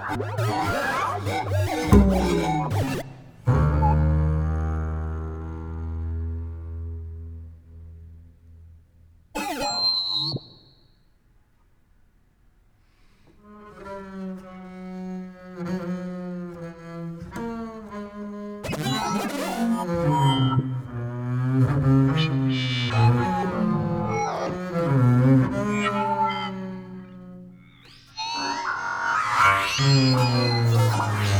Yeah. うん。